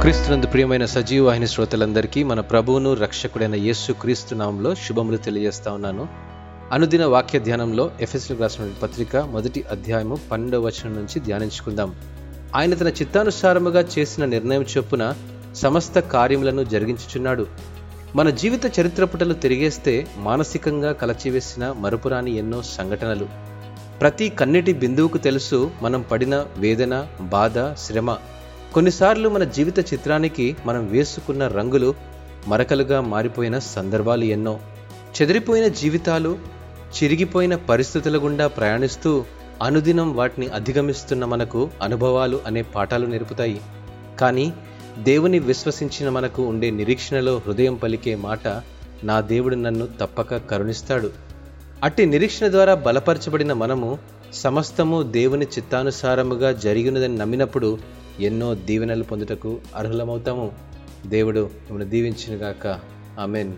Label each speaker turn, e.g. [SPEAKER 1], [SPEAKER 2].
[SPEAKER 1] క్రీస్తునందు ప్రియమైన సజీవ వాహిని శ్రోతలందరికీ మన ప్రభువును రక్షకుడైన యేసు క్రీస్తు నామంలో శుభములు తెలియజేస్తా ఉన్నాను. అనుదిన వాక్య ధ్యానంలో ఎఫ్ఎస్లు రాసిన పత్రిక మొదటి అధ్యాయము పన్నెండవ వచనం నుంచి ధ్యానించుకుందాం. ఆయన తన చిత్తానుసారముగా చేసిన నిర్ణయం చొప్పున సమస్త కార్యములను జరిగించుచున్నాడు. మన జీవిత చరిత్రపుటలు తిరిగేస్తే మానసికంగా కలచివేసిన మరుపురాని ఎన్నో సంఘటనలు. ప్రతి కన్నిటి బిందువుకు తెలుసు మనం పడిన వేదన బాధ శ్రమ. కొన్నిసార్లు మన జీవిత చిత్రానికి మనం వేసుకున్న రంగులు మరకలుగా మారిపోయిన సందర్భాలు ఎన్నో. చెదిరిపోయిన జీవితాలు చిరిగిపోయిన పరిస్థితుల గుండా ప్రయాణిస్తూ అనుదినం వాటిని అధిగమిస్తున్న మనకు అనుభవాలు అనే పాఠాలు నేర్పుతాయి. కానీ దేవుని విశ్వసించిన మనకు ఉండే నిరీక్షణలో హృదయం పలికే మాట నా దేవుడు నన్ను తప్పక కరుణిస్తాడు. అట్టి నిరీక్షణ ద్వారా బలపరచబడిన మనము సమస్తము దేవుని చిత్తానుసారముగా జరిగినదని నమ్మినప్పుడు ఎన్నో దీవెనలు పొందుటకు అర్హులమవుతాము. దేవుడు మిమ్మల్ని దీవించినగాక. ఆమెన్.